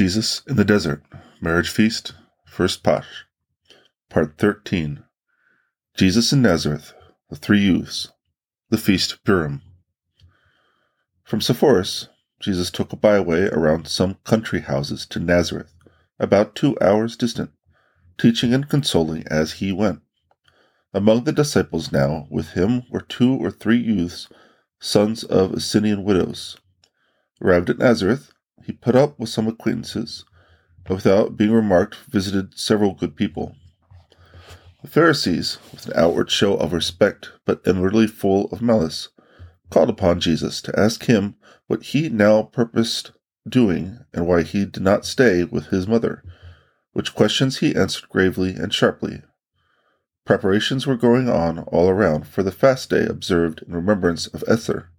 Jesus in the Desert, Marriage Feast, First Pasch, Part 13. Jesus in Nazareth, the Three Youths, the Feast of Purim. From Sepphoris, Jesus took a byway around some country houses to Nazareth, about two hours distant, teaching and consoling as he went. Among the disciples now with him were two or three youths, sons of Essenian widows. Arrived at Nazareth, he put up with some acquaintances, but without being remarked visited several good people. The Pharisees, with an outward show of respect, but inwardly full of malice, called upon Jesus to ask him what he now purposed doing and why he did not stay with his mother, which questions he answered gravely and sharply. Preparations were going on all around for the fast day observed in remembrance of Esther,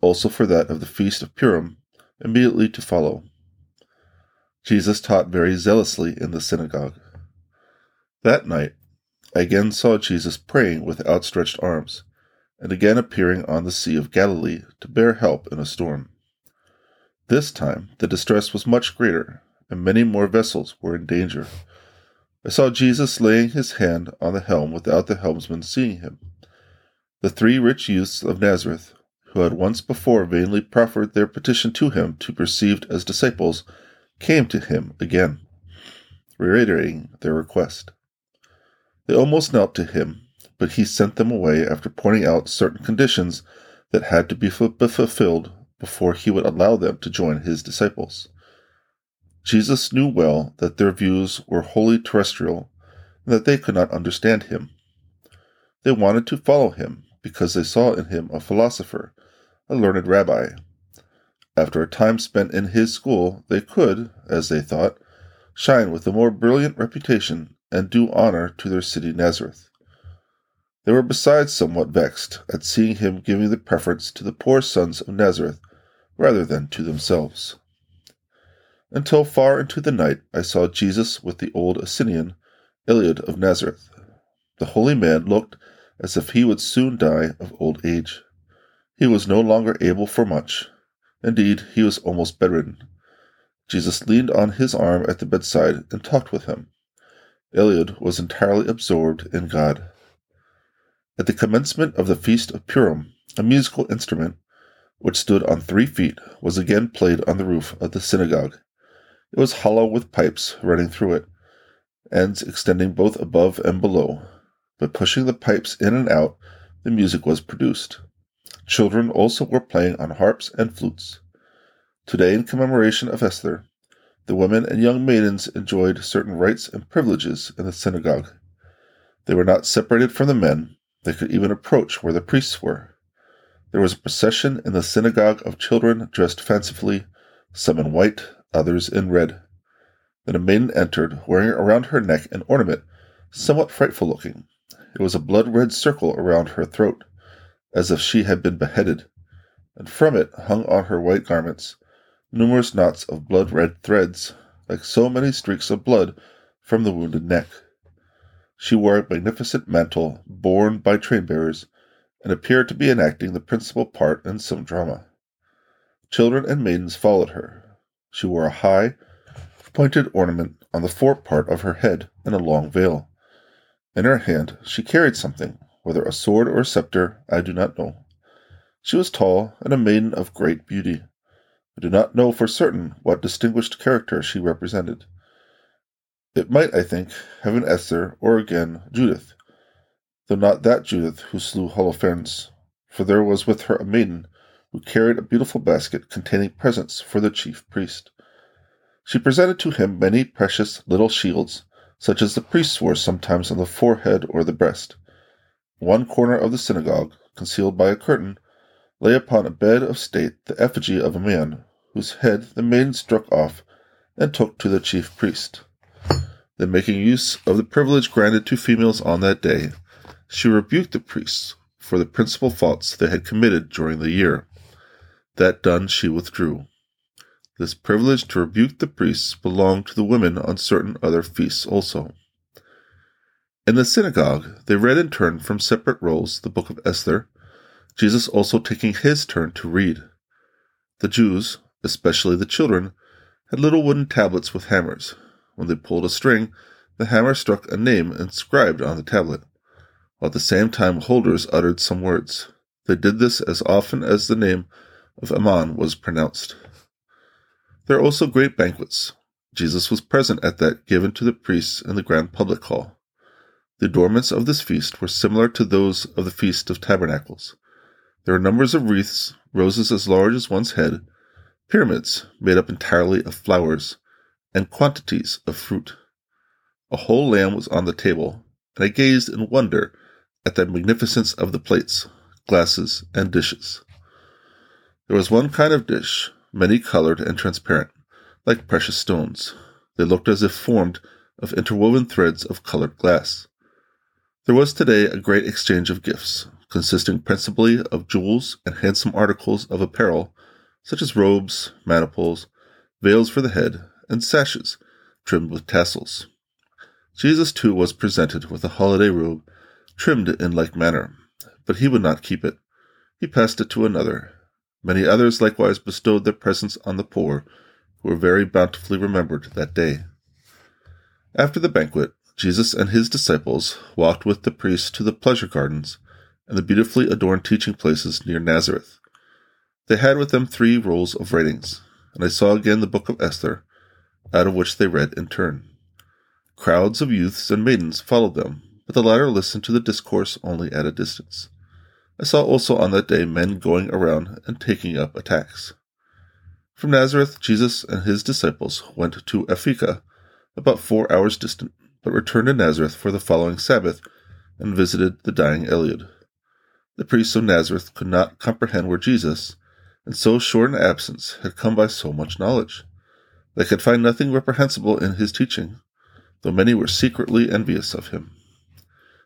also for that of the feast of Purim, immediately to follow. Jesus taught very zealously in the synagogue. That night, I again saw Jesus praying with outstretched arms, and again appearing on the Sea of Galilee to bear help in a storm. This time the distress was much greater, and many more vessels were in danger. I saw Jesus laying his hand on the helm without the helmsman seeing him. The three rich youths of Nazareth, who had once before vainly proffered their petition to him to be received as disciples, came to him again, reiterating their request. They almost knelt to him, but he sent them away after pointing out certain conditions that had to be fulfilled before he would allow them to join his disciples. Jesus knew well that their views were wholly terrestrial and that they could not understand him. They wanted to follow him because they saw in him a philosopher a learned rabbi. After a time spent in his school, they could, as they thought, shine with a more brilliant reputation and do honor to their city Nazareth. They were besides somewhat vexed at seeing him giving the preference to the poor sons of Nazareth rather than to themselves. Until far into the night I saw Jesus with the old Essenian, Eliud of Nazareth. The holy man looked as if he would soon die of old age. He was no longer able for much. Indeed, he was almost bedridden. Jesus leaned on his arm at the bedside and talked with him. Eliud was entirely absorbed in God. At the commencement of the Feast of Purim, a musical instrument, which stood on three feet, was again played on the roof of the synagogue. It was hollow with pipes running through it, ends extending both above and below. By pushing the pipes in and out, the music was produced. Children also were playing on harps and flutes. Today, in commemoration of Esther, the women and young maidens enjoyed certain rights and privileges in the synagogue. They were not separated from the men, they could even approach where the priests were. There was a procession in the synagogue of children dressed fancifully, some in white, others in red. Then a maiden entered, wearing around her neck an ornament somewhat frightful looking. It was a blood red circle around her throat as if she had been beheaded, and from it hung on her white garments numerous knots of blood red threads, like so many streaks of blood from the wounded neck. She wore a magnificent mantle borne by train bearers, and appeared to be enacting the principal part in some drama. Children and maidens followed her. She wore a high, pointed ornament on the fore part of her head and a long veil. In her hand she carried something whether a sword or a scepter, I do not know. She was tall and a maiden of great beauty. I do not know for certain what distinguished character she represented. It might, I think, have been Esther or again Judith, though not that Judith who slew Holofernes, for there was with her a maiden who carried a beautiful basket containing presents for the chief priest. She presented to him many precious little shields, such as the priests wore sometimes on the forehead or the breast. One corner of the synagogue, concealed by a curtain, lay upon a bed of state the effigy of a man, whose head the maiden struck off and took to the chief priest. Then, making use of the privilege granted to females on that day, she rebuked the priests for the principal faults they had committed during the year. That done, she withdrew. This privilege to rebuke the priests belonged to the women on certain other feasts also. In the synagogue, they read in turn from separate rolls the book of Esther, Jesus also taking his turn to read. The Jews, especially the children, had little wooden tablets with hammers. When they pulled a string, the hammer struck a name inscribed on the tablet, while at the same time holders uttered some words. They did this as often as the name of Ammon was pronounced. There are also great banquets. Jesus was present at that given to the priests in the grand public hall. The adornments of this feast were similar to those of the Feast of Tabernacles. There were numbers of wreaths, roses as large as one's head, pyramids made up entirely of flowers, and quantities of fruit. A whole lamb was on the table, and I gazed in wonder at the magnificence of the plates, glasses, and dishes. There was one kind of dish, many colored and transparent, like precious stones. They looked as if formed of interwoven threads of colored glass. There was today a great exchange of gifts, consisting principally of jewels and handsome articles of apparel, such as robes, maniples, veils for the head, and sashes trimmed with tassels. Jesus too was presented with a holiday robe trimmed in like manner, but he would not keep it. He passed it to another. Many others likewise bestowed their presents on the poor, who were very bountifully remembered that day. After the banquet, Jesus and his disciples walked with the priests to the pleasure gardens and the beautifully adorned teaching places near Nazareth. They had with them three rolls of writings, and I saw again the book of Esther, out of which they read in turn. Crowds of youths and maidens followed them, but the latter listened to the discourse only at a distance. I saw also on that day men going around and taking up a tax. From Nazareth, Jesus and his disciples went to Apheka, about four hours distant, but returned to Nazareth for the following Sabbath and visited the dying Eliud. The priests of Nazareth could not comprehend where Jesus, in so short an absence, had come by so much knowledge. They could find nothing reprehensible in his teaching, though many were secretly envious of him.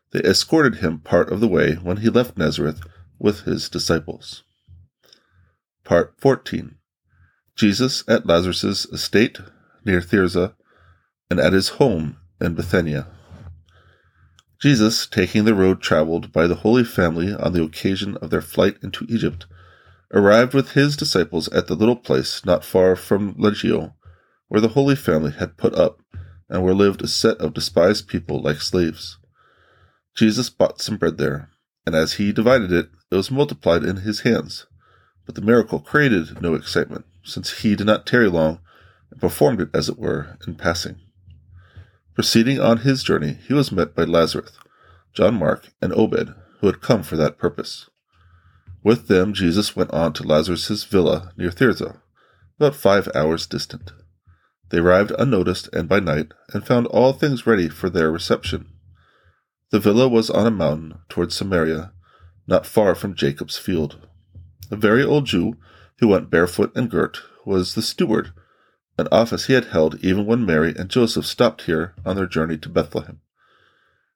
They escorted him part of the way when he left Nazareth with his disciples. Part 14 Jesus at Lazarus' estate near Thirza, and at his home in Bethania. Jesus, taking the road traveled by the Holy Family on the occasion of their flight into Egypt, arrived with his disciples at the little place not far from Legio, where the Holy Family had put up and where lived a set of despised people like slaves. Jesus bought some bread there, and as he divided it, it was multiplied in his hands. But the miracle created no excitement, since he did not tarry long, and performed it, as it were, in passing. Proceeding on his journey, he was met by Lazarus, John Mark, and Obed, who had come for that purpose. With them, Jesus went on to Lazarus's villa near Thirza, about five hours distant. They arrived unnoticed and by night, and found all things ready for their reception. The villa was on a mountain towards Samaria, not far from Jacob's field. A very old Jew, who went barefoot and girt, was the steward, an office he had held even when Mary and Joseph stopped here on their journey to Bethlehem.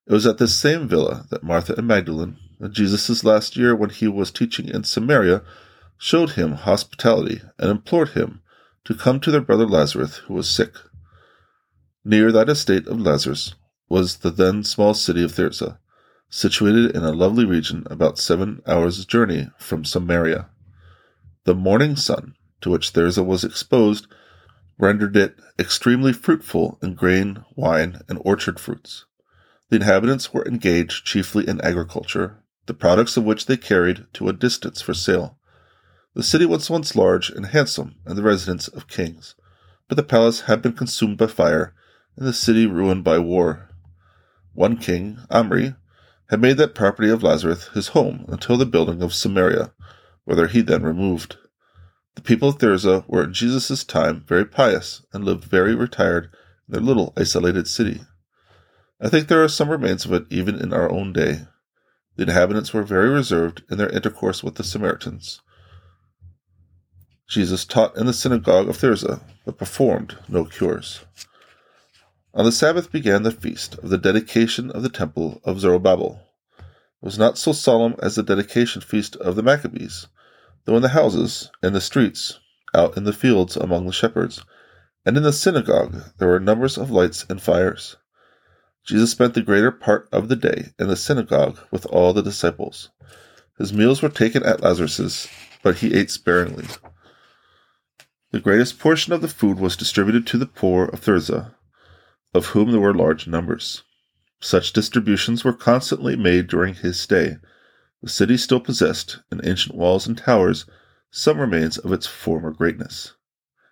It was at this same villa that Martha and Magdalene, in Jesus' last year when he was teaching in Samaria, showed him hospitality and implored him to come to their brother Lazarus, who was sick. Near that estate of Lazarus was the then small city of Thirza, situated in a lovely region about seven hours' journey from Samaria. The morning sun, to which Thirza was exposed, rendered it extremely fruitful in grain, wine, and orchard fruits. The inhabitants were engaged chiefly in agriculture, the products of which they carried to a distance for sale. The city was once large and handsome, and the residence of kings, but the palace had been consumed by fire, and the city ruined by war. One king, Omri, had made that property of Lazarus his home until the building of Samaria, whither he then removed. The people of Thirza were in Jesus' time very pious and lived very retired in their little isolated city. I think there are some remains of it even in our own day. The inhabitants were very reserved in their intercourse with the Samaritans. Jesus taught in the synagogue of Thirza, but performed no cures. On the Sabbath began the feast of the dedication of the temple of Zerubbabel. It was not so solemn as the dedication feast of the Maccabees, though in the houses, in the streets, out in the fields among the shepherds, and in the synagogue there were numbers of lights and fires. Jesus spent the greater part of the day in the synagogue with all the disciples. His meals were taken at Lazarus's, but he ate sparingly. The greatest portion of the food was distributed to the poor of Thirza, of whom there were large numbers. Such distributions were constantly made during his stay. The city still possessed, in ancient walls and towers, some remains of its former greatness.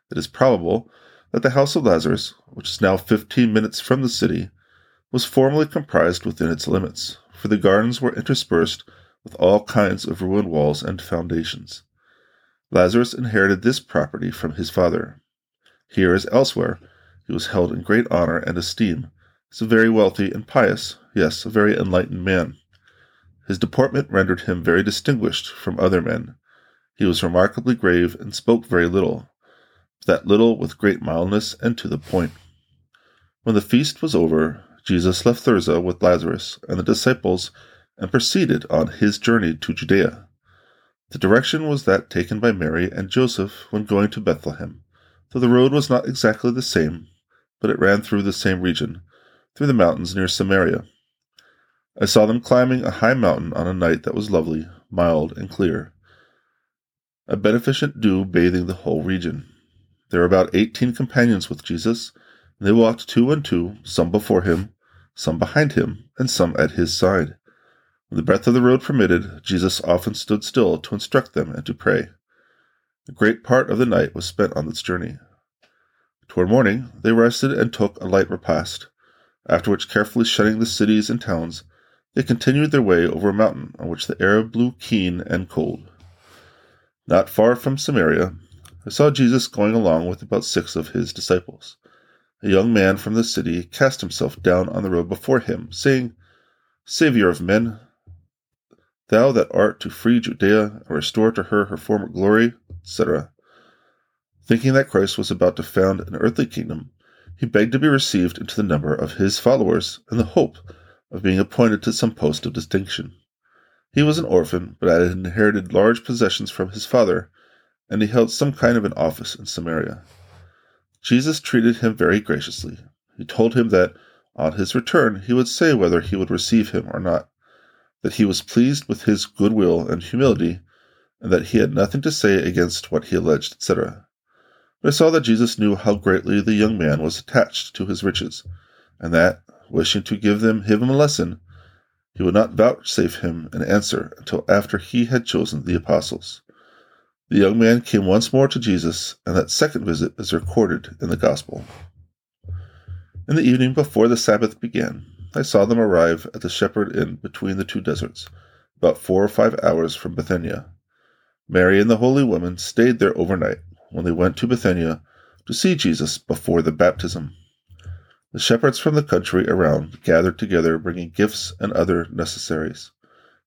It is probable that the house of Lazarus, which is now fifteen minutes from the city, was formerly comprised within its limits, for the gardens were interspersed with all kinds of ruined walls and foundations. Lazarus inherited this property from his father. Here, as elsewhere, he was held in great honor and esteem as a very wealthy and pious, yes, a very enlightened man. His deportment rendered him very distinguished from other men. He was remarkably grave and spoke very little, that little with great mildness and to the point. When the feast was over, Jesus left Thirza with Lazarus and the disciples and proceeded on his journey to Judea. The direction was that taken by Mary and Joseph when going to Bethlehem, though the road was not exactly the same, but it ran through the same region, through the mountains near Samaria. I saw them climbing a high mountain on a night that was lovely, mild, and clear, a beneficent dew bathing the whole region. There were about eighteen companions with Jesus, and they walked two and two, some before him, some behind him, and some at his side. When the breadth of the road permitted, Jesus often stood still to instruct them and to pray. A great part of the night was spent on this journey. Toward morning, they rested and took a light repast, after which, carefully shunning the cities and towns, they continued their way over a mountain on which the air blew keen and cold. Not far from Samaria, I saw Jesus going along with about six of his disciples. A young man from the city cast himself down on the road before him, saying, Saviour of men, thou that art to free Judea and restore to her her former glory, etc. Thinking that Christ was about to found an earthly kingdom, he begged to be received into the number of his followers in the hope of being appointed to some post of distinction. He was an orphan, but had inherited large possessions from his father, and he held some kind of an office in Samaria. Jesus treated him very graciously. He told him that on his return he would say whether he would receive him or not, that he was pleased with his good will and humility, and that he had nothing to say against what he alleged, etc. But I saw that Jesus knew how greatly the young man was attached to his riches, and that, wishing to give them him a lesson, he would not vouchsafe him an answer until after he had chosen the apostles. The young man came once more to Jesus, and that second visit is recorded in the Gospel. In the evening before the Sabbath began, I saw them arrive at the Shepherd Inn between the two deserts, about four or five hours from Bethania. Mary and the holy woman stayed there overnight when they went to Bethania to see Jesus before the baptism. The shepherds from the country around gathered together, bringing gifts and other necessaries.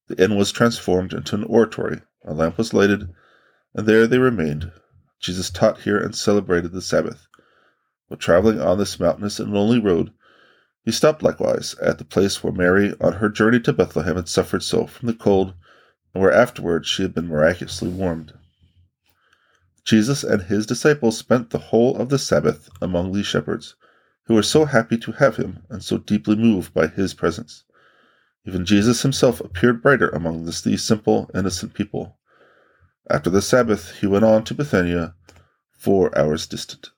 The inn was transformed into an oratory. A lamp was lighted, and there they remained. Jesus taught here and celebrated the Sabbath. While traveling on this mountainous and lonely road, he stopped likewise at the place where Mary, on her journey to Bethlehem, had suffered so from the cold, and where afterwards she had been miraculously warmed. Jesus and his disciples spent the whole of the Sabbath among these shepherds, who were so happy to have him and so deeply moved by his presence. Even Jesus himself appeared brighter among these simple, innocent people. After the Sabbath, he went on to Bethania, four hours distant.